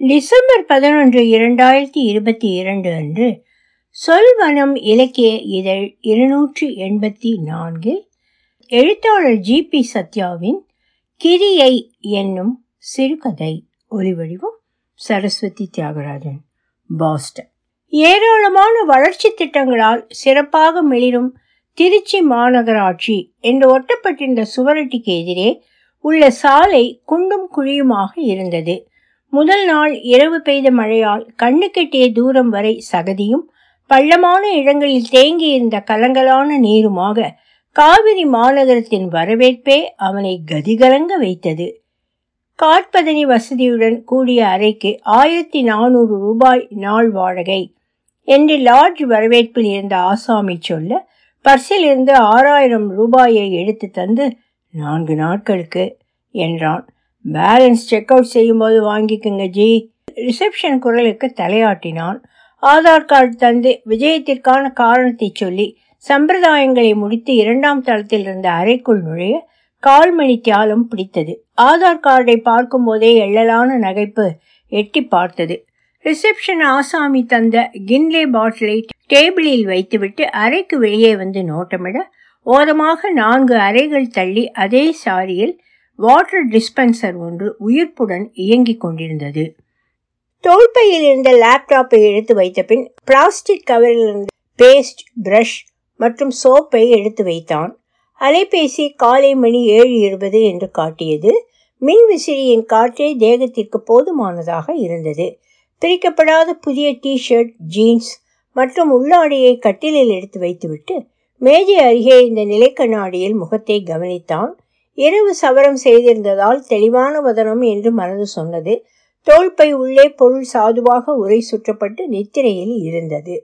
December பதினொன்று இரண்டாயிரத்தி இருபத்தி இரண்டு அன்று சொல்வனம் இலக்கிய இதழ் இருநூற்றி எண்பத்தி நான்கில் எழுத்தாளர் ஜி பி சத்யாவின் கிரியை என்னும் சிறுகதை ஒலிவடிவம் சரஸ்வதி தியாகராஜன் பாஸ்டன். ஏராளமான வளர்ச்சி திட்டங்களால் சிறப்பாக மிளிரும் திருச்சி மாநகராட்சி என்று ஒட்டப்பட்டிருந்த சுவரட்டிக்கு எதிரே உள்ள சாலை குண்டும் குழியுமாக இருந்தது. முதல் நாள் இரவு பெய்த மழையால் கண்ணுக்கெட்டிய தூரம் வரை சகதியும் பள்ளமான இடங்களில் தேங்கியிருந்த கலங்கலான நீருமாக காவிரி மாநகரத்தின் வரவேற்பே அவனை கதிகலங்க வைத்தது. காற்பதனி வசதியுடன் கூடிய அறைக்கு ஆயிரத்தி நானூறு ரூபாய் நாள் வாடகை என்று லாட்ஜ் வரவேற்பில் இருந்த ஆசாமி சொல்ல பர்சில் இருந்து ஆறாயிரம் ரூபாயை எடுத்து தந்து நான்கு நாட்களுக்கு என்றான். பேலன்ஸ் செக் அவுட் செய்யும்போது வாங்கிக்குங்க ஜி. ரிசப்ஷன் குரலுக்கு தலையாட்டினான். ஆதார் கார்டு தந்து விஜயத்திற்கான காரணத்தை சொல்லி சம்பிரதாயங்களை முடித்து இரண்டாம் தளத்தில் இருந்த அறைக்குள் நுழைய கால் மணி தியாலம் பிடித்தது. ஆதார் கார்டை பார்க்கும்போதே எள்ளலான நகைப்பு எட்டி பார்த்தது. ரிசப்ஷன் ஆசாமி தந்த கின்லே பாட்டிலை டேபிளில் வைத்துவிட்டு அறைக்கு வெளியே வந்து நோட்டமிட ஓரமாக நான்கு அறைகள் தள்ளி அதே சாரியில் வாட்டர் டிஸ்பென்சர் ஒன்று உயிர்ப்புடன் இயங்கிக் கொண்டிருந்தது. தோல்பையில் இருந்த லேப்டாப்பை எடுத்து வைத்த பின் பிளாஸ்டிக் கவரில் இருந்த பேஸ்ட் பிரஷ் மற்றும் சோப்பை எடுத்து வைத்தான். அலைபேசி காலை மணி ஏழு இருபது என்று காட்டியது. மின் விசிறியின் காற்றே தேகத்திற்கு போதுமானதாக இருந்தது. பிரிக்கப்படாத புதிய டி ஷர்ட் ஜீன்ஸ் மற்றும் உள்ளாடையை கட்டிலில் எடுத்து வைத்துவிட்டு மேஜை அருகே இந்த நிலைக்கண்ணாடியில் முகத்தை கவனித்தான். இரவு சவரம் செய்திருந்ததால் தெளிவான வதனம் என்று மனது சொன்னது. தோல்பை உள்ளே பொருள் சாதுவாக உரை சுற்றப்பட்டு நித்திரையில் இருந்தது.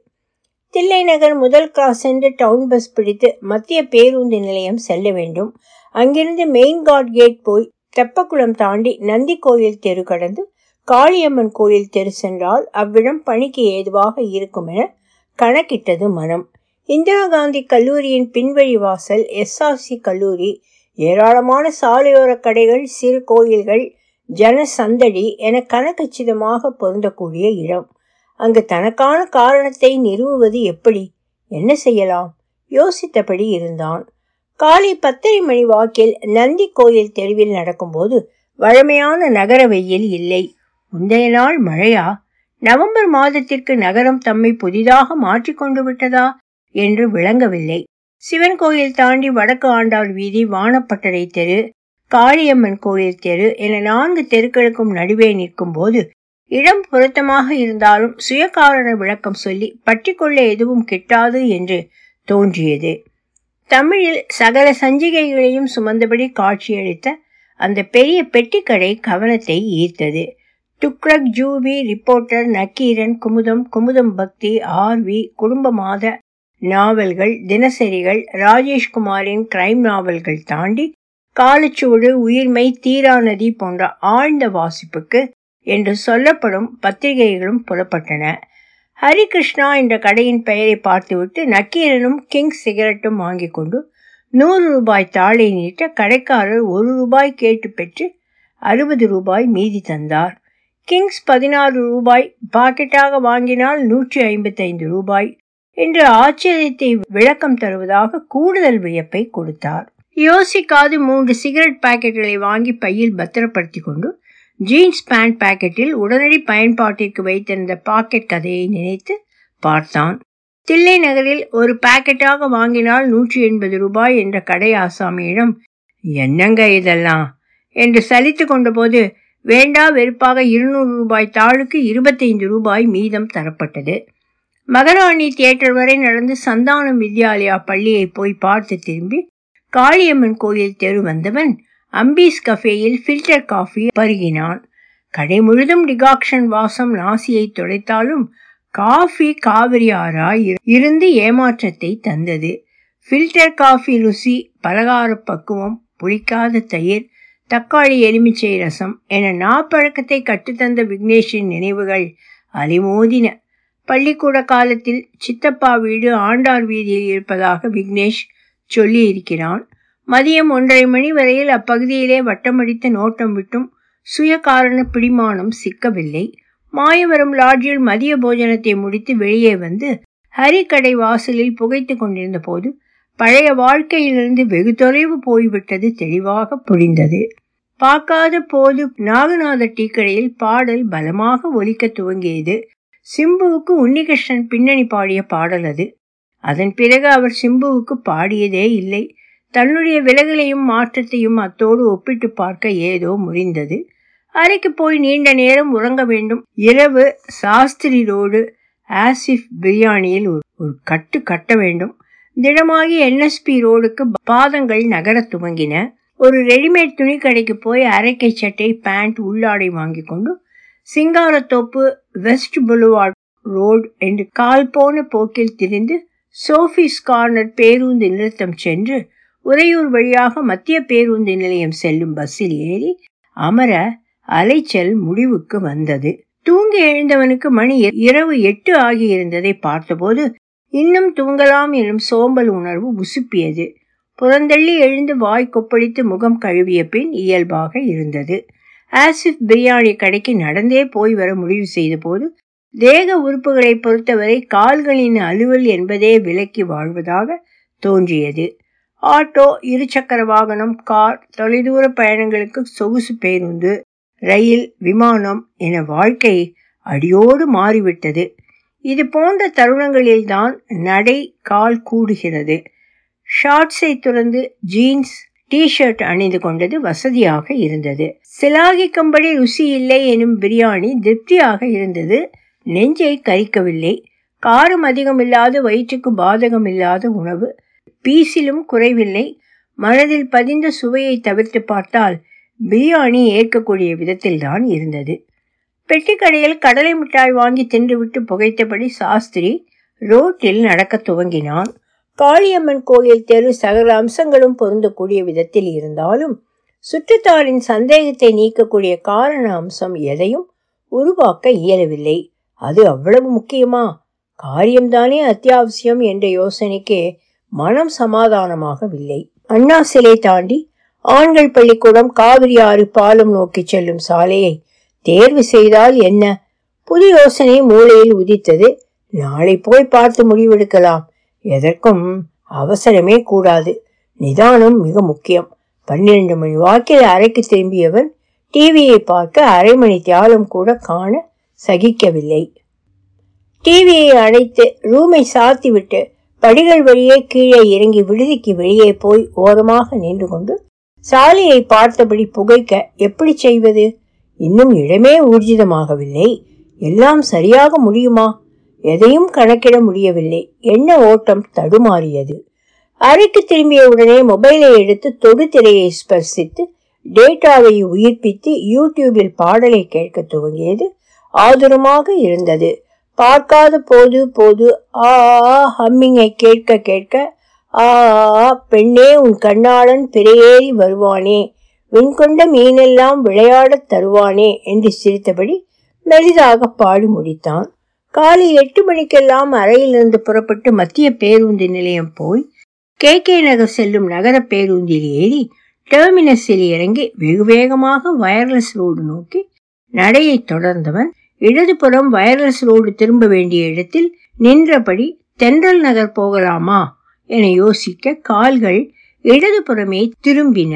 தில்லை நகர் முதல் கிராஸ் சென்று டவுன் பஸ் பிடித்து மத்திய பேருந்து நிலையம் செல்ல வேண்டும். அங்கிருந்து மெயின் காட் கேட் போய் தெப்பக்குளம் தாண்டி நந்தி கோயில் தெரு கடந்து காளியம்மன் கோயில் தெரு சென்றால் அவ்விடம் பணிக்கு ஏதுவாக இருக்கும் என கணக்கிட்டது மனம். இந்திரா காந்தி கல்லூரியின் பின்வழி வாசல் எஸ்ஆர்சி கல்லூரி ஏராளமான சாலையோர கடைகள் சிறு கோயில்கள் ஜன சந்தடி என கனகச்சிதமாக பொருந்தக்கூடிய இடம். அங்கு தனக்கான காரணத்தை நிறுவுவது எப்படி? என்ன செய்யலாம்? யோசித்தபடி இருந்தான். காலை பத்தரை மணி வாக்கில் நந்தி கோயில் தெருவில் நடக்கும்போது வழமையான நகர வெயில் இல்லை. முந்தைய நாள் மழையா? நவம்பர் மாதத்திற்கு நகரம் தம்மை புதிதாக மாற்றிக்கொண்டு விட்டதா? என்று விளங்கவில்லை. சிவன் கோயில் தாண்டி வடக்கு ஆண்டாள் வீதி வானப்பட்டறை தெரு காளியம்மன் கோயில் தெரு என நான்கு தெருக்களுக்கும் நடுவே நிற்கும் போது இடம் பொருத்தமாக இருந்தாலும் சுயகாரண விளக்கம் சொல்லி பற்றிக்கொள்ள எதுவும் கிட்டாது என்று தோன்றியது. தமிழில் சகல சஞ்சிகைகளையும் சுமந்தபடி காட்சியளித்த அந்த பெரிய பெட்டிக்கடை கவனத்தை ஈர்த்தது. துக்ரக் ஜூபி ரிப்போர்ட்டர் நக்கீரன் குமுதம் குமுதம் பக்தி ஆர்வி குடும்ப மாத நாவல்கள் தினசரிகள் ராஜேஷ்குமாரின் கிரைம் நாவல்கள் தாண்டி காலச்சுவடு உயிர்மை தீராநதி போன்ற ஆழ்ந்த வாசிப்புக்கு என்று சொல்லப்படும் பத்திரிகைகளும் புலப்பட்டன. ஹரிகிருஷ்ணா என்ற கடையின் பெயரை பார்த்துவிட்டு நக்கீரனும் கிங் சிகரெட்டும் வாங்கி கொண்டு நூறு ரூபாய் தாளை நீட்ட கடைக்காரர் ஒரு ரூபாய் கேட்டு பெற்று அறுபது ரூபாய் மீதி தந்தார். கிங்ஸ் பதினாறு ரூபாய் பாக்கெட்டாக வாங்கினால் நூற்றி ஐம்பத்தைந்து ரூபாய் என்று ஆச்சரியத்தை விளக்கம் தருவதாக கூடுதல் வியப்பை கொடுத்தார். யோசிக்காது மூன்று சிகரெட் பாக்கெட்டுகளை வாங்கி பையில் பத்திரப்படுத்தி கொண்டு ஜீன்ஸ் பேண்ட் பாக்கெட்டில் உடனடி பயன்பாட்டிற்கு வைத்திருந்த பாக்கெட் கதையை நினைத்து பார்த்தான். தில்லை நகரில் ஒரு பாக்கெட்டாக வாங்கினால் நூற்றி எண்பது ரூபாய் என்ற கடை ஆசாமியிடம் என்னங்க இதெல்லாம்? என்று சலித்து கொண்டபோது வேண்டா வெறுப்பாக இருநூறு ரூபாய் தாளுக்கு இருபத்தைந்து ரூபாய் மீதம் தரப்பட்டது. மகராணி தியேட்டர் வரை நடந்து சந்தானம் வித்யாலயா பள்ளியை போய் பார்த்து திரும்பி காளியம்மன் கோயில் தெரு வந்தவன் அம்பீஸ் கஃபேயில் ஃபில்டர் காஃபி பருகினான். கடை முழுதும் டிகாக்ஷன் வாசம் நாசியை துடைத்தாலும் காஃபி காவிரி ஆறாய் இருந்து ஏமாற்றத்தை தந்தது. ஃபில்டர் காஃபி ருசி பலகார பக்குவம் புளிக்காத தயிர் தக்காளி எலுமிச்சை ரசம் என நாப்பழக்கத்தை கற்றுத்தந்த விக்னேஷின் நினைவுகள் அலிமோதின பள்ளிக்கூட காலத்தில் சித்தப்பா வீடு ஆண்டார் வீதியில் இருப்பதாக விக்னேஷ் சொல்லி இருக்கிறான் மதியம் ஒன்றரை மணி வரையில் அப்பகுதியிலே வட்டமடித்து நோட்டம் விட்டும் சுய காரண பிடிமானம் சிக்கவில்லை. மாயவரம் லாட்ஜில் மதிய போஜனத்தை முடித்து வெளியே வந்து ஹரிக்கடை வாசலில் புகைத்து கொண்டிருந்த போது பழைய வாழ்க்கையிலிருந்து வெகு தொலைவு போய்விட்டது தெளிவாக புரிந்தது. பார்க்காத போது நாகநாத டீக்கடையில் பாடல் பலமாக ஒலிக்க துவங்கியது. சிம்புவுக்கு உன்னிகிருஷ்ணன் பின்னணி பாடிய பாடல் அது. அதன் பிறகு அவர் சிம்புவுக்கு பாடியதே இல்லை. தன்னுடைய விலகலையும் மாற்றத்தையும் அத்தோடு ஒப்பிட்டு பார்க்க ஏதோ முறிந்தது. அறைக்கு போய் நீண்ட நேரம் உறங்க வேண்டும். இரவு சாஸ்திரி ரோடு ஆசிஃப் பிரியாணியில் ஒரு கட்டு கட்ட வேண்டும். திடமாகி என்எஸ்பி ரோடுக்கு பாதங்கள் நகர துவங்கின. ஒரு ரெடிமேட் துணி கடைக்கு போய் அரைக்கை சட்டை பேண்ட் உள்ளாடை வாங்கி கொண்டு சிங்காரத்தோப்பு வெஸ்ட் புலுவார்ட் ரோடு என்று கால் போன போக்கில் திரிந்து சோஃபிஸ் கார்னர் பேருந்து நிறுத்தம் சென்று உறையூர் வழியாக மத்திய பேருந்து நிலையம் செல்லும் பஸ்ஸில் ஏறி அமர அலைச்சல் முடிவுக்கு வந்தது. தூங்கி எழுந்தவனுக்கு மணி இரவு எட்டு ஆகியிருந்ததை பார்த்தபோது இன்னும் தூங்கலாம் எனும் சோம்பல் உணர்வு உசுப்பியது. புறந்தள்ளி எழுந்து வாய் கொப்பளித்து முகம் கழுவிய பின் இயல்பாக இருந்தது. ஆசிப் பிரியாணி கடைக்கு நடந்தே போய் வர முடிவு செய்த போது தேக உறுப்புகளை பொறுத்தவரை கால்களின் அலுவல் என்பதே விலக்கி வாழ்வதாக தோன்றியது. ஆட்டோ இருசக்கர வாகனம் கார் தொலைதூர பயணங்களுக்கு சொகுசு பேருந்து ரயில் விமானம் என வாழ்க்கை அடியோடு மாறிவிட்டது. இது போன்ற தருணங்களில்தான் நடை கால் கூடுகிறது. ஷார்ட்ஸை துறந்து ஜீன்ஸ் டி ஷர்ட் அணிந்து கொண்டது வசதியாக இருந்தது. சிலாகிக்கும்படி ருசி இல்லை எனும் பிரியாணி திருப்தியாக இருந்தது. நெஞ்சை கரிக்கவில்லை. காரம் அதிகமில்லாத வயிற்றுக்கு பாதகம் இல்லாத உணவு. பீசிலும் குறைவில்லை. மனதில் பதிந்த சுவையை தவிர்த்து பார்த்தால் பிரியாணி ஏற்கக்கூடிய விதத்தில் தான் இருந்தது. பெட்டிக்கடையில் கடலை மிட்டாய் வாங்கி தின்றுவிட்டு புகைத்தபடி சாஸ்திரி ரோட்டில் நடக்க துவங்கினான். காளியம்மன் கோயில் தெரு சகல அம்சங்களும் பொருந்தக்கூடிய விதத்தில் இருந்தாலும் சுற்றுத்தாரின் சந்தேகத்தை நீக்கக்கூடிய காரண அம்சம் எதையும் உருவாக்க இயலவில்லை. அது அவ்வளவு முக்கியமா? காரியம்தானே அத்தியாவசியம் என்ற யோசனைக்கே மனம் சமாதானமாகவில்லை. அண்ணா சிலை தாண்டி ஆண்கள் பள்ளிக்கூடம் காவிரி ஆறு பாலம் நோக்கி செல்லும் சாலையை தேர்வு செய்தால் என்ன? புது யோசனை மூளையில் உதித்தது. நாளை போய் பார்த்து முடிவெடுக்கலாம். எதற்கும் அவசரமே கூடாது. நிதானம் மிக முக்கியம். பன்னிரண்டு மணி வாக்கில் அறைக்கு திரும்பியவன் டிவியை பார்க்க அரை மணி தியாலம் கூட காண சகிக்கவில்லை. டிவியை அணைத்து ரூமை சாத்திவிட்டு படிகள் வழியே கீழே இறங்கி விடுதிக்கு வெளியே போய் ஓரமாக நின்று கொண்டு சாலையை பார்த்தபடி புகைக்க எப்படி செய்வது? இன்னும் இடமே ஊர்ஜிதமாகவில்லை. எல்லாம் சரியாக முடியுமா? எதையும் கணக்கிட முடியவில்லை. என்ன ஓட்டம் தடுமாறியது? அறைக்கு திரும்பிய உடனே மொபைலை எடுத்து தொடுதிரையை ஸ்பர்சித்து டேட்டாவை உயிர்ப்பித்து யூடியூபில் பாடலை கேட்க துவங்கியது. ஆதுரமாக இருந்தது. பார்க்காத போது போது ஆ ஹம்மிங்கை கேட்க கேட்க ஆ பெண்ணே உன் கண்ணாளன் பிறையேறி வருவானே. விண்கொண்ட மீனெல்லாம் விளையாடத் தருவானே என்று சிரித்தபடி மெலிதாக பாடி முடித்தான். காலை எட்டு மணிக்கெல்லாம் அறையிலிருந்து புறப்பட்டு மத்திய பேருந்து நிலையம் போய் கே. கே. நகர் செல்லும் நகர பேருந்தில் ஏறி டெர்மினஸில் இறங்கி வெகு வேகமாக வயர்லெஸ் ரோடு நோக்கி நடையை தொடர்ந்தவன் இடதுபுறம் வயர்லெஸ் ரோடு திரும்ப வேண்டிய இடத்தில் நின்றபடி தென்றல் நகர் போகலாமா என யோசிக்க கால்கள் இடதுபுறமே திரும்பின.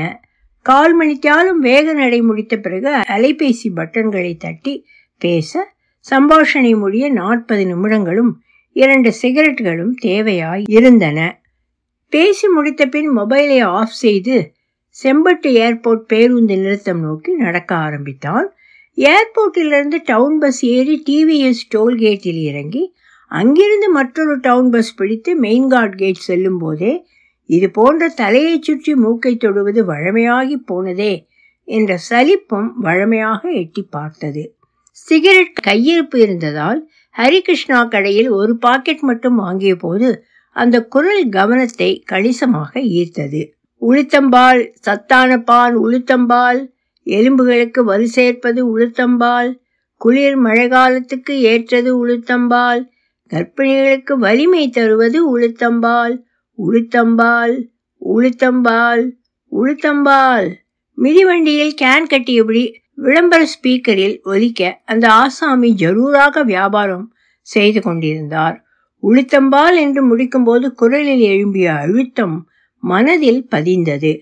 கால் மணித்தாலும் வேக நடை முடித்த பிறகு அலைபேசி பட்டன்களை தட்டி பேச சம்பாஷணை முடிய நாற்பது நிமிடங்களும் இரண்டு சிகரெட்டுகளும் தேவையாய் இருந்தன. பேசி முடித்த பின் மொபைலை ஆஃப் செய்து செம்பட்டு ஏர்போர்ட் பேருந்து நிறுத்தம் நோக்கி நடக்க ஆரம்பித்தான். ஏர்போர்ட்டிலிருந்து டவுன் பஸ் ஏறி டிவிஎஸ் டோல்கேட்டில் இறங்கி அங்கிருந்து மற்றொரு டவுன் பஸ் பிடித்து மெயின்கார்ட் கேட் செல்லும் போதே இது போன்ற தலையை சுற்றி மூக்கை தொடுவது வழமையாகி போனதே என்ற சலிப்பும் வழமையாக எட்டி பார்த்தது. சிகரெட் கையிருப்பு இருந்ததால் ஹரிகிருஷ்ணா கடையில் ஒரு பாக்கெட் மட்டும் வாங்கிய போது அந்த குரல் கவனத்தை கணிசமாக ஈர்த்தது. உளுத்தம்பால் சத்தான பால் உளுத்தம்பால் எலும்புகளுக்கு வலு சேர்ப்பது உளுத்தம்பால் குளிர் மழைக்காலத்துக்கு ஏற்றது உளுத்தம்பால் கர்ப்பிணிகளுக்கு வலிமை தருவது உளுத்தம்பால் உளுத்தம்பால் உளுத்தம்பால் உளுத்தம்பால். மிதிவண்டியில் கேன் கட்டியபடி விளம்பர ஸ்பீக்கரில் ஒலிக்க அந்த ஆசாமி ஜரூராக வியாபாரம் செய்து கொண்டிருந்தார். உளுத்தம்பால் என்று முடிக்கும்போது குரலில் எழும்பிய அழுத்தம் மனதில் பதிந்தது.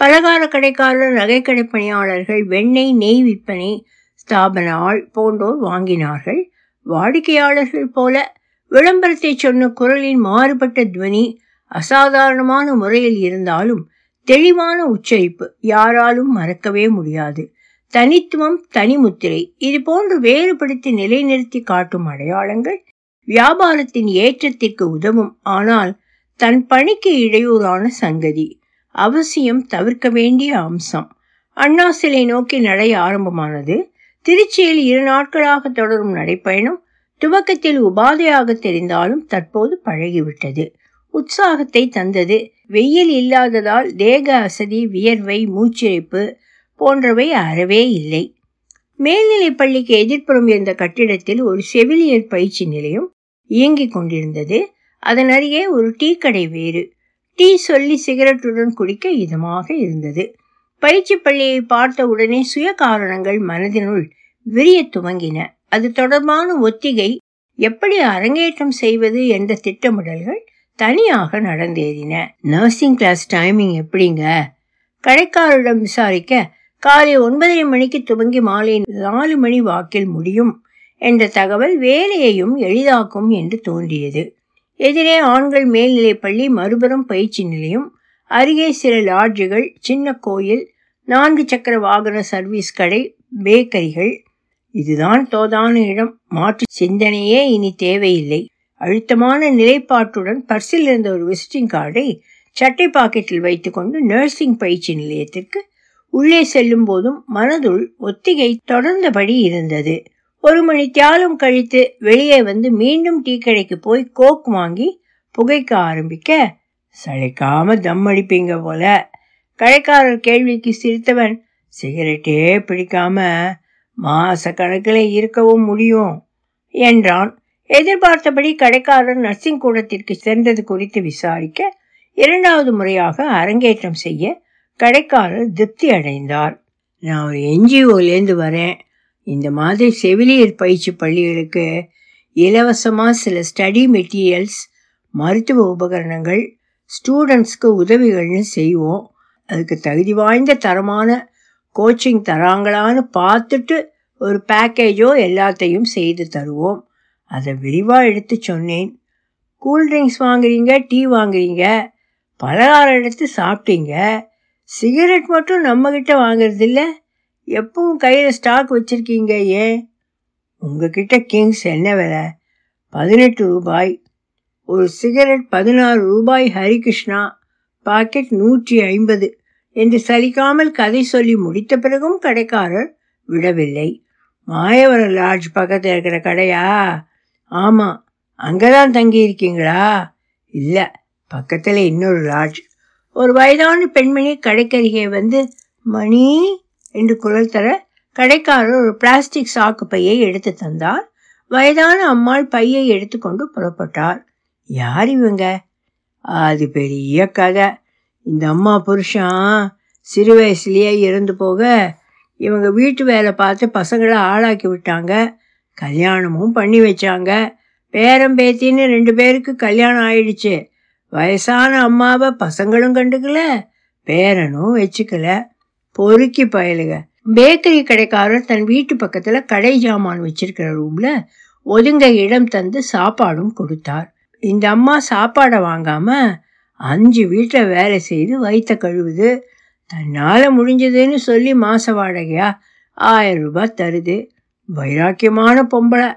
பலகார கடைக்காரர் நகைக்கடை பணியாளர்கள் வெண்ணெய் நெய் விற்பனை ஸ்தாபன ஆள் போன்றோர் வாங்கினார்கள். வாடிக்கையாளர்கள் போல விளம்பரத்தை சொன்ன குரலின் மாறுபட்ட துவனி அசாதாரணமான முறையில் இருந்தாலும் தெளிவான உச்சரிப்பு யாராலும் மறக்கவே முடியாது. தனித்துவம் தனிமுத்திரை இது போன்று வேறுபடுத்தி நிலைநிறுத்தி காட்டும் அடையாளங்கள் வியாபாரத்தின் ஏற்றத்திற்கு உதவும். ஆனால் தன் பணிக்கு இடையூறான சங்கதி அவசியம் தவிர்க்க வேண்டிய அம்சம். அண்ணா சிலை நோக்கி நடை ஆரம்பமானது திருச்சியில் இரு நாட்களாக தொடரும் நடைப்பயணம் துவக்கத்தில் உபாதையாக தெரிந்தாலும் தற்போது பழகிவிட்டது. உற்சாகத்தை தந்தது. வெயில் இல்லாததால் தேக அசதி வியர்வை மூச்சிறைப்பு போன்றவை அறவே இல்லை. மேல்நிலைப் பள்ளிக்கு எதிர்ப்புறம் இருந்த கட்டிடத்தில் ஒரு செவிலியர் பயிற்சி நிலையம் இயங்கிக் கொண்டிருந்தது. அதன் அருகே ஒரு டீ கடை வேறு. டீ சொல்லி சிகரெட்டுடன் குடிக்க இதமாக இருந்தது. பயிற்சி பள்ளியை பார்த்த உடனே சுய காரணங்கள் மனதினுள் விரிய துவங்கின. அது தொடர்பான ஒத்திகை எப்படி அரங்கேற்றம் செய்வது என்ற திட்டமிடல்கள் தனியாக நடந்தேறின. நர்சிங் கிளாஸ் டைமிங் எப்படிங்க? கடைக்காரரிடம் விசாரிக்க காலை ஒன்பதரை மணிக்கு துவங்கி மாலை நாலு மணி வாக்கில் முடியும் என்ற தகவல் வேலையையும் எளிதாக்கும் என்று தோன்றியது. எதிரே ஆண்கள் மேல்நிலைப் பள்ளி மறுபுறம் பயிற்சி நிலையம் அருகே சில லாட்ஜுகள் சின்ன கோயில் நான்கு சக்கர வாகன சர்வீஸ் கடை பேக்கரிகள். இதுதான் தோதான இடம். மாற்று சிந்தனையே இனி தேவையில்லை. அழுத்தமான நிலைப்பாட்டுடன் பர்சில் இருந்த ஒரு விசிட்டிங் கார்டை சட்டை பாக்கெட்டில் வைத்துக்கொண்டு நர்சிங் பயிற்சி நிலையத்திற்கு உள்ளே செல்லும் போதும் மனதுள் ஒத்திகை தொடர்ந்தபடி இருந்தது. ஒரு மணி தியாலம் கழித்து வெளியே வந்து மீண்டும் டீ கடைக்கு போய் கோக் வாங்கி புகைக்க ஆரம்பிக்க சளைக்காம தம் அடிப்பீங்க போல. கடைக்காரர் கேள்விக்கு சிரித்தவன் சிகரெட்டே பிடிக்காம மாச கணக்கில் இருக்கவும் முடியும் என்றான். எதிர்பார்த்தபடி கடைக்காரர் நர்சிங் கூடத்திற்கு சென்றது குறித்து விசாரிக்க இரண்டாவது முறையாக அரங்கேற்றம் செய்ய கடைக்காரர் திருப்தி அடைந்தார். நான் ஒரு என்ஜிஓலேருந்து வரேன். இந்த மாதிரி செவிலியர் பயிற்சி பள்ளிகளுக்கு இலவசமாக சில ஸ்டடி மெட்டீரியல்ஸ் மருத்துவ உபகரணங்கள் ஸ்டூடெண்ட்ஸ்க்கு உதவிகள்னு செய்வோம். அதுக்கு தகுதி வாய்ந்த தரமான கோச்சிங் தராங்களான்னு பார்த்துட்டு ஒரு பேக்கேஜோ எல்லாத்தையும் செய்து தருவோம். அதை விரிவாக எடுத்து சொன்னேன். கூல்ட்ரிங்க்ஸ் வாங்குறீங்க டீ வாங்குறீங்க பலகாரம் எடுத்து சாப்பிட்டீங்க சிகரெட் மட்டும் நம்மக்கிட்ட வாங்குறதில்ல. எப்பவும் கையில் ஸ்டாக் வச்சுருக்கீங்க ஏன்? உங்ககிட்ட கிங்ஸ் என்ன விலை? பதினெட்டு ரூபாய். ஒரு சிகரெட் பதினாறு ரூபாய் ஹரிகிருஷ்ணா. பாக்கெட் நூற்றி ஐம்பது என்று சலிக்காமல் கதை சொல்லி முடித்த பிறகும் கடைக்காரர் விடவில்லை. மாயவரம் லாட்ஜ் பக்கத்தில் இருக்கிற கடையா? ஆமாம் அங்கே தான் தங்கியிருக்கீங்களா? இல்லை பக்கத்தில் இன்னொரு லாட்ஜ் ஒரு வயதான பெண்மணி கடைக்கருகே வந்து மணி என்று குரல் தர கடைக்காரர் ஒரு பிளாஸ்டிக் சாக்கு பையை எடுத்து தந்தார். வயதான அம்மாள் பையை எடுத்துக்கொண்டு புறப்பட்டார். யார் இவங்க? அது பெரிய கதை. இந்த அம்மா புருஷன் சிறு வயசுலேயே இறந்து போக இவங்க வீட்டு வேலை பார்த்து பசங்களை ஆளாக்கி விட்டாங்க. கல்யாணமும் பண்ணி வச்சாங்க. பேரம் பேத்தின்னு ரெண்டு பேருக்கு கல்யாணம் ஆயிடுச்சு. வயசான அம்மாவை பசங்களும் கண்டுக்கல பேரனும் வச்சுக்கல. பொறுக்கி பயலுக. பேக்கரி கடைக்காரர் தன் வீட்டு பக்கத்துல கடை ஜாமான் வச்சிருக்கிற ரூம்ல ஒதுங்க இடம் தந்து சாப்பாடும் கொடுத்தார். இந்த அம்மா சாப்பாடை வாங்காம அஞ்சு வீட்டில் வேலை செய்து வயிற்ற கழுவுது. தன்னால் முடிஞ்சதுன்னு சொல்லி மாச வாடகையா ஆயிரம் ரூபாய் தருது. வைராக்கியமான பொம்பளை.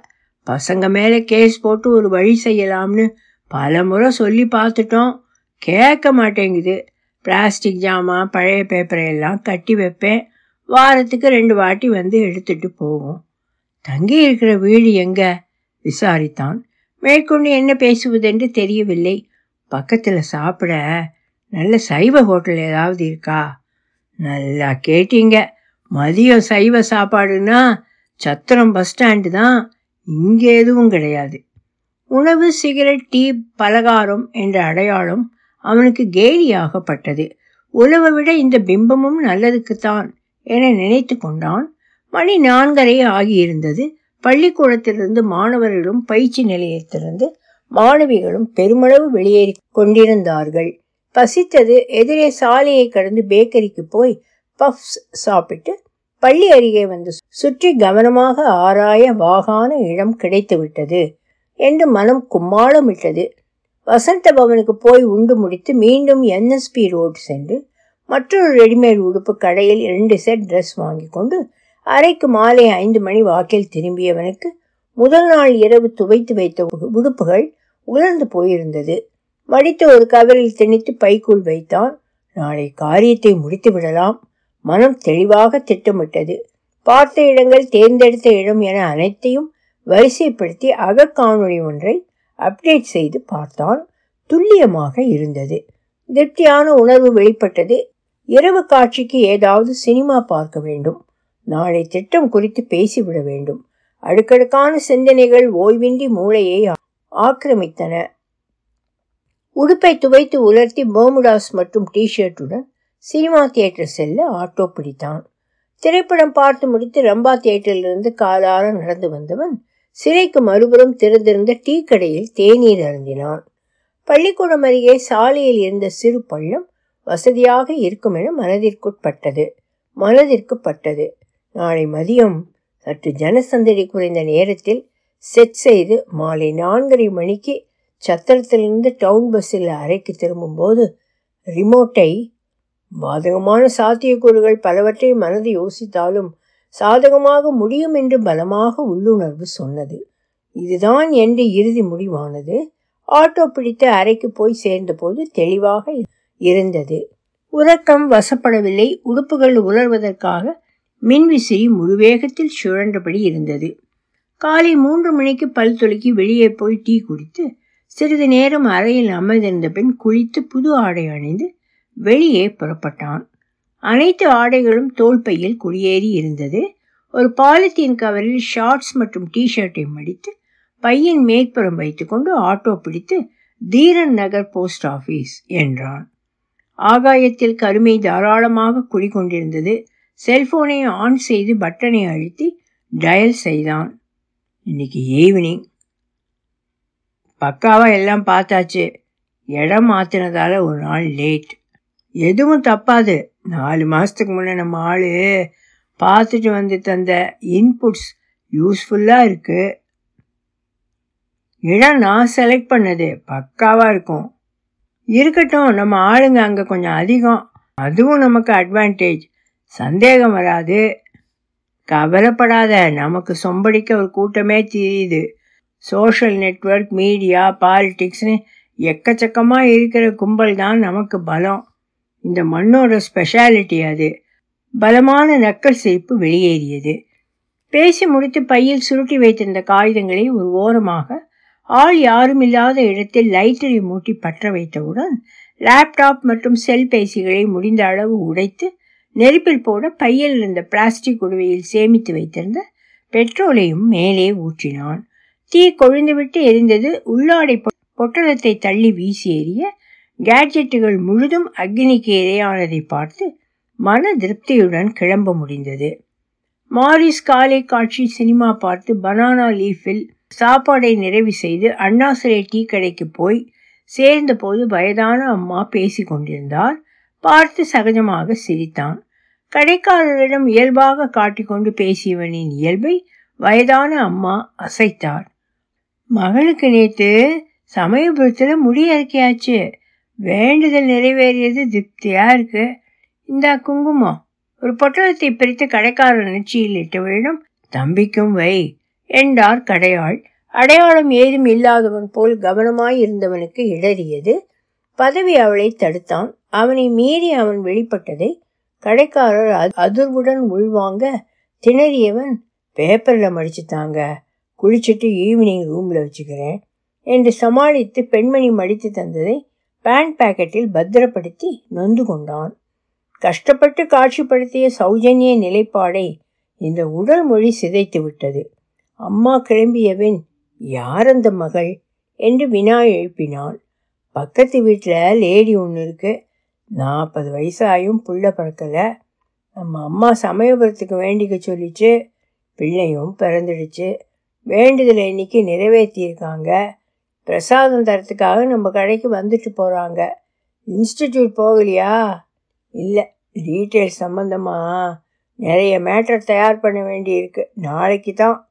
பசங்க மேலே கேஸ் போட்டு ஒரு வழி செய்யலாம்னு பல முறை சொல்லி பார்த்துட்டோம். கேட்க மாட்டேங்குது. பிளாஸ்டிக் ஜாமான் பழைய பேப்பரை எல்லாம் கட்டி வைப்பேன். வாரத்துக்கு ரெண்டு வாட்டி வந்து எடுத்துட்டு போகும் தங்கி இருக்கிற வீடு எங்க? விசாரித்தான். மேற்கொண்டு என்ன பேசுவதென்று தெரியவில்லை. பக்கத்தில் சாப்பிட நல்ல சைவ ஹோட்டல் ஏதாவது இருக்கா? நல்லா கேட்டீங்க. மதியம் சைவ சாப்பாடுன்னா சத்திரம் பஸ் ஸ்டாண்டு தான். இங்கே எதுவும் கிடையாது. உணவு சிகரெட் டீ பலகாரம் என்ற அடையாளம் அவனுக்கு கேலியாகப்பட்டது. உழவை விட இந்த பிம்பமும் நல்லதுக்குத்தான் என நினைத்து கொண்டான். மணி நான்கரை ஆகியிருந்தது. பள்ளிக்கூடத்திலிருந்து மாணவர்களும் பயிற்சி நிலையத்திலிருந்து மாணவிகளும் பெருமளவு வெளியேறி கொண்டிருந்தார்கள். பசித்தது. எதிரே சாலையை கடந்து பேக்கரிக்கு போய் பஃப்ஸ் சாப்பிட்டு பள்ளி அருகே வந்து சுற்றி கவனமாக ஆராய வாகான இடம் கிடைத்துவிட்டது. என்று மனம் கும்மாளமிட்டது. வசந்த பவனுக்கு போய் உண்டு முடித்து மீண்டும் என்எஸ்பி ரோடு சென்று மற்றொரு ரெடிமேட் உடுப்பு கடையில் இரண்டு செட் ட்ரெஸ் வாங்கி கொண்டு அறைக்கு மாலை ஐந்து மணி வாக்கில் திரும்பியவனுக்கு முதல் நாள் இரவு துவைத்து வைத்த உடுப்புகள் உலர்ந்து போயிருந்தது. மடித்து ஒரு கவரில் திணித்து பைக்குள் வைத்தான். நாளை காரியத்தை முடித்து விடலாம். மனம் தெளிவாக திட்டமிட்டது. பார்த்த இடங்கள் தேர்ந்தெடுத்த இடம் என அனைத்தையும் வரிசைப்படுத்தி அகக்காணொளி ஒன்றை அப்டேட் செய்து பார்த்தான். துல்லியமாக இருந்தது. திருப்தியான உணர்வு வெளிப்பட்டது. இரவு காட்சிக்கு ஏதாவது சினிமா பார்க்க வேண்டும். நாளை திட்டம் குறித்து பேசிவிட வேண்டும். அடுக்கடுக்கான சிந்தனைகள் ஓய்வின்றி மூளையை ஆக்கிரமித்தன. உடுப்பை துவைத்து உலர்த்தி போமுடாஸ் மற்றும் டிஷர்ட்டுடன் சினிமா தியேட்டர் செல்ல ஆட்டோ பிடித்தான். திரைப்படம் பார்த்து முடித்து ரம்பா தியேட்டரிலிருந்து காலார நடந்து வந்தவன் சிறைக்கு மறுபுறம் திறந்திருந்த டீ கடையில் தேநீர் அருந்தினான். பள்ளிக்கூடம் அருகே சாலையில் இருந்த சிறு பள்ளம் வசதியாக இருக்கும் என மனதிற்குட்பட்டது. மனதிற்கு பட்டது நாளை மதியம் சற்று ஜனசந்தடி குறைந்த நேரத்தில் செட் செய்து மாலை நான்கரை மணிக்கு சத்திரத்திலிருந்து டவுன் பஸ்ஸில் அறைக்கு திரும்பும்போது ரிமோட்டை பாதகமான சாத்தியக்கூறுகள் பலவற்றை மனது யோசித்தாலும் சாதகமாக முடியும் என்று பலமாக உள்ளுணர்வு சொன்னது. இதுதான் என்று இறுதி முடிவானது. ஆட்டோ பிடித்து அறைக்கு போய் சேர்ந்தபோது தெளிவாக இருந்தது. உறக்கம் வசப்படவில்லை. உடுப்புகள் உலர்வதற்காக மின்விசிறி முழுவேகத்தில் சுழன்றபடி இருந்தது. காலை மூன்று மணிக்கு பல் துளக்கி வெளியே போய் டீ குடித்து சிறிது நேரம் அறையில் அமர்ந்திருந்த பின் குளித்து புது ஆடை அணிந்து வெளியே புறப்பட்டான். அனைத்து ஆடைகளும் தோல்பையில் குடியேறி இருந்தது. ஒரு பாலித்தீன் கவரில் ஷார்ட்ஸ் மற்றும் டிஷர்ட்டை மடித்து பையன் மேற்புறம் வைத்துக்கொண்டு ஆட்டோ பிடித்து தீரன் நகர் போஸ்ட் ஆபீஸ் என்றான். ஆகாயத்தில் கருமை தாராளமாக குடிகொண்டிருந்தது. செல்போனை ஆன் செய்து பட்டனை அழுத்தி டயல் செய்தான். இன்னைக்கு ஈவினிங் பக்காவா எல்லாம் பார்த்தாச்சு. இடம் மாத்தினதால ஒரு நாள் லேட் எதுவும் தப்பாது. நாலு மாதத்துக்கு முன்னே நம்ம ஆள் பார்த்துட்டு வந்து தந்த இன்புட்ஸ் யூஸ்ஃபுல்லாக இருக்குது இடம் நான் செலக்ட் பண்ணது பக்காவாக இருக்கும். இருக்கட்டும் நம்ம ஆளுங்க அங்கே கொஞ்சம் அதிகம். அதுவும் நமக்கு அட்வான்டேஜ் சந்தேகம் வராது. கவலைப்படாத நமக்கு சொம்படிக்க ஒரு கூட்டமே தெரியுது. சோஷியல் நெட்ஒர்க் மீடியா பாலிட்டிக்ஸ்னு எக்கச்சக்கமாக இருக்கிற கும்பல் தான் நமக்கு பலம். இந்த மண்ணோட ஸ்பெஷாலிட்டி அது. பலமான நக்கல் சிரிப்பு வெளியேறியது. பேசி முடித்து பையில் சுருட்டி வைத்திருந்த காகிதங்களை ஒரு ஓரமாக ஆள் யாரும் இல்லாத இடத்தில் லைட்டரை மூட்டி பற்ற வைத்தவுடன் லேப்டாப் மற்றும் செல்பேசிகளை முடிந்த அளவு உடைத்து நெருப்பில் போட பையில் இருந்த பிளாஸ்டிக் குடுவையில் சேமித்து வைத்திருந்த பெட்ரோலையும் மேலே ஊற்றினான். தீ கொழுந்துவிட்டு எரிந்தது உள்ளாடை பொட்டலத்தை தள்ளி வீசி எறிய கேட்ஜெட்டுகள் முழுதும் அக்னிக்கு இரையானதை பார்த்து மன திருப்தியுடன் கிளம்ப முடிந்தது. மாரிஸ் காலை காட்சி சினிமா பார்த்து பனானா லீஃபில் சாப்பாடை நிறைவு செய்து அண்ணாசிரை டீ கடைக்கு போய் சேர்ந்தபோது வயதான அம்மா பேசி கொண்டிருந்தார். பார்த்து சகஜமாக சிரித்தான். கடைக்காரரிடம் இயல்பாக காட்டிக்கொண்டு பேசியவனின் இயல்பை வயதான அம்மா அசைத்தார். மகளுக்கு நேற்று சமயபுரத்தில் முடியறக்கையாச்சு வேண்டுதல் நிறைவேறியது திருப்தியா இருக்கு. இந்த குங்குமம். ஒரு பொட்டலத்தை பிரித்து கடைக்காரர் நெச்சியில் இட்டவரிடம் தம்பிக்கும் வை என்றார் கடையாள். அடையாளம் ஏதும் இல்லாதவன் போல் கவனமாய் இருந்தவனுக்கு இடறியது. பதவி அவளை தடுத்தான். அவனை மீறி அவன் வெளிப்பட்டதை கடைக்காரர் அதிர்வுடன் உள்வாங்க திணறியவன் பேப்பரில் மடிச்சுத்தாங்க குளிச்சுட்டு ஈவினிங் ரூமில் வச்சுக்கிறேன் என்று சமாளித்து பெண்மணி மடித்து தந்ததை பேண்ட் பாக்கெட்டில் பத்திரப்படுத்தி நொந்து கொண்டான். கஷ்டப்பட்டு காட்சிப்படுத்திய சௌஜன்ய நிலைப்பாடை இந்த உடல் மொழி சிதைத்து விட்டது. அம்மா கிளம்பியவன் யார் அந்த மகள்? என்று வினா எழுப்பினான் பக்கத்து வீட்டில் லேடி ஒன்று இருக்கு. நாற்பது வயசாயும் புள்ள பிறக்கலை. நம்ம அம்மா சமயபுரத்துக்கு வேண்டிக்க சொல்லிச்சு. பிள்ளையும் பிறந்துடுச்சு. வேண்டுதலை இன்னைக்கு நிறைவேற்றியிருக்காங்க பிரசாதம் தரத்துக்காக நம்ம கடைக்கு வந்துட்டு போகிறாங்க இன்ஸ்டிடியூட் போகலையா? இல்லை டீட்டெயில் சம்மந்தமாக நிறைய மேட்டர் தயார் பண்ண வேண்டியிருக்கு. நாளைக்கு தான்.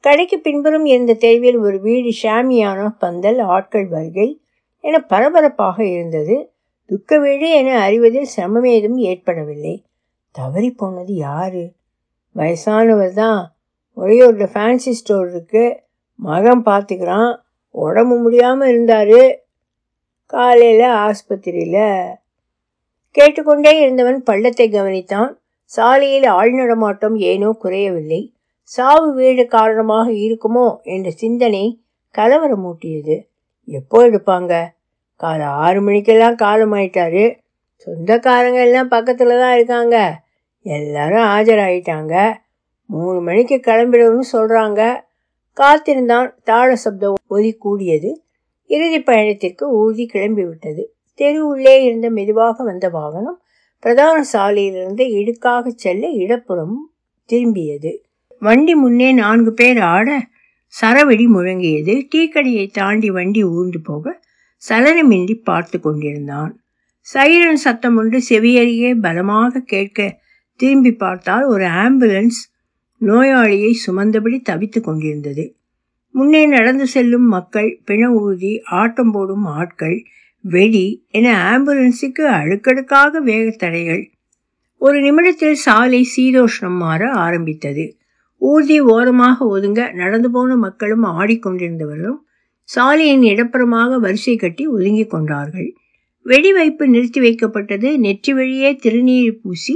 கடைக்கு பின்புறம் இருந்த தெருவில் ஒரு வீடு ஷாமியான பந்தல் ஆட்கள் வருகை என பரபரப்பாக இருந்தது. துக்க வீடு என அறிவதில் சிரமமேதும் ஏற்படவில்லை. தவறி போனது யாரு? வயசானவர் தான். ஒரே ஒரு ஃபேன்சி ஸ்டோர் இருக்கு. மகன் பார்த்துக்கிறான். உடம்பு முடியாமல் இருந்தார். காலையில் ஆஸ்பத்திரியில் கேட்டுக்கொண்டே இருந்தவன் பள்ளத்தை கவனித்தான். சாலையில் ஆள் நடமாட்டம் ஏனோ குறையவில்லை. சாவு வீடு காரணமாக இருக்குமோ என்ற சிந்தனை கலவரமூட்டியது எப்போ எடுப்பாங்க? காலை ஆறு மணிக்கெல்லாம் காலமாயிட்டாரு. சொந்தக்காரங்க எல்லாம் பக்கத்தில் தான் இருக்காங்க. எல்லாரும் ஆஜராயிட்டாங்க. மூணு மணிக்கு கிளம்பிடணும்னு சொல்கிறாங்க காத்திருந்தான் தாழ சப்தம் ஒலி கூடியது இறுதி பயணத்திற்கு ஊர்தி கிளம்பிவிட்டது. தெரு உள்ளே இருந்த மெதுவாக வந்த வாகனம் பிரதான சாலையிலிருந்து இடுக்காக செல்ல இடப்புறம் திரும்பியது. வண்டி முன்னே நான்கு பேர் ஆட சரவெடி முழங்கியது. டீக்கடையை தாண்டி வண்டி ஊர்ந்து போக சலனமின்றி பார்த்து கொண்டிருந்தான். சைரன் சத்தம் ஒன்று செவியறியே பலமாக கேட்க திரும்பி பார்த்தால் ஒரு ஆம்புலன்ஸ் நோயாளியை சுமந்தபடி தவித்து கொண்டிருந்தது. முன்னே நடந்து செல்லும் மக்கள் பிண ஊர்தி ஆட்டம் போடும் ஆட்கள் வெடி என ஆம்புலன்ஸுக்கு அடுக்கடுக்காக வேகத்தடைகள். ஒரு நிமிடத்தில் சாலை சீதோஷ்ணம் மாற ஆரம்பித்தது. ஊர்தி ஓரமாக ஒதுங்க நடந்து போன மக்களும் ஆடிக்கொண்டிருந்தவர்களும் சாலையின் இடப்புறமாக வரிசை கட்டி ஒதுங்கி கொண்டார்கள். வெடிவைப்பு நிறுத்தி வைக்கப்பட்டது நெற்றி வழியே திருநீர் பூசி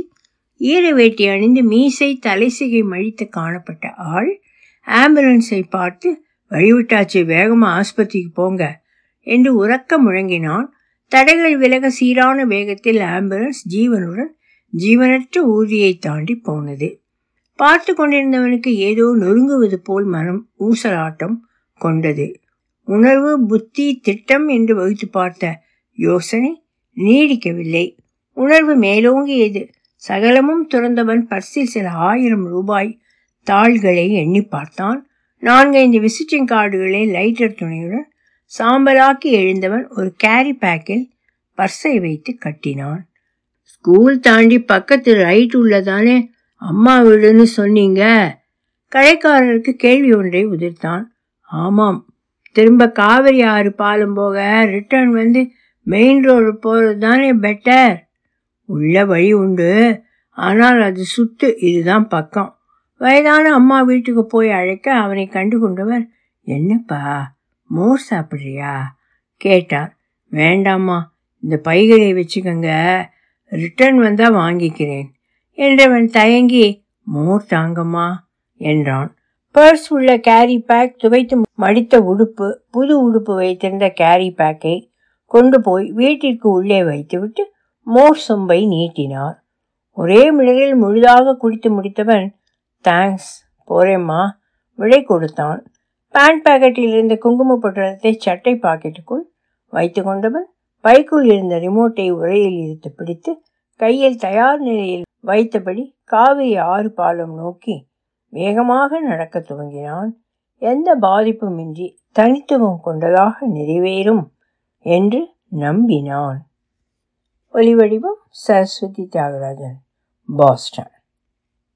ஈர வேட்டி அணிந்து மீசை தலைசிகை மழித்து காணப்பட்ட ஆள் ஆம்புலன்ஸை பார்த்து வழிவிட்டாச்சு வேகமாக ஆஸ்பத்திரிக்கு போங்க என்று உறக்க முழங்கினான். தடைகள் விலக சீரான வேகத்தில் ஆம்புலன்ஸ் ஜீவனுடன் ஜீவனற்ற ஊதியை தாண்டி போனது. பார்த்து கொண்டிருந்தவனுக்கு ஏதோ நொறுங்குவது போல் மனம் ஊசலாட்டம் கொண்டது. உணர்வு புத்தி திட்டம் என்று வகுத்து பார்த்த யோசனை நீடிக்கவில்லை. உணர்வு மேலோங்கியது. சகலமும் துறந்தவன் பர்சில் சில ஆயிரம் ரூபாய் தாள்களை எண்ணி பார்த்தான். நான்கைந்து விசிட்டிங் கார்டுகளை லைட்டர் துணையுடன் சாம்பலாக்கி எழுந்தவன் ஒரு கேரி பேக்கில் பர்ஸை வைத்து கட்டினான். ஸ்கூல் தாண்டி பக்கத்து ரைட் உள்ளதானே அம்மா வீடுன்னு சொன்னீங்க? கடைக்காரருக்கு கேள்வி ஒன்றை உதிர்த்தான். ஆமாம் திரும்ப காவிரி ஆறு பாலம் போக ரிட்டர்ன் வந்து மெயின் ரோடு போகிறது தானே பெட்டர் உள்ள வழி உண்டு. ஆனால் அது சுத்து இதுதான் பக்கம். வயதான அம்மா வீட்டுக்கு போய் அழைக்க அவனை கண்டு கொண்டவர் என்னப்பா மோர் சாப்பிட்றியா? கேட்டார் வேண்டாம்மா இந்த பைகளை வச்சுக்கோங்க. ரிட்டர்ன் வந்தால் வாங்கிக்கிறேன். என்றவன் தயங்கி மோர் தாங்கம்மா என்றான். பர்ஸ் உள்ள கேரி பேக் துவைத்து மடித்த உடுப்பு புது உடுப்பு வைத்திருந்த கேரி பேக்கை கொண்டு போய் வீட்டிற்கு உள்ளே வைத்துவிட்டு மோர் சொம்பை நீட்டினார். ஒரே மிளகில் முழுதாக குடித்து முடித்தவன் தேங்க்ஸ் போறேம்மா விடை கொடுத்தான். பேண்ட் பாக்கெட்டில் இருந்த குங்கும பொட்டலத்தை சட்டை பாக்கெட்டுக்குள் வைத்து கொண்டவன் பைக்குள் இருந்த ரிமோட்டை உரையில் இழுத்து பிடித்து கையில் தயார் நிலையில் வைத்தபடி காவிரி ஆறு பாலம் நோக்கி வேகமாக நடக்க துவங்கினான். எந்த பாதிப்புமின்றி தனித்துவம் கொண்டதாக நிறைவேறும் என்று நம்பினான். ஒலிவடிவம் சரஸ்வதி தியாகராஜன் பாஸ்டன்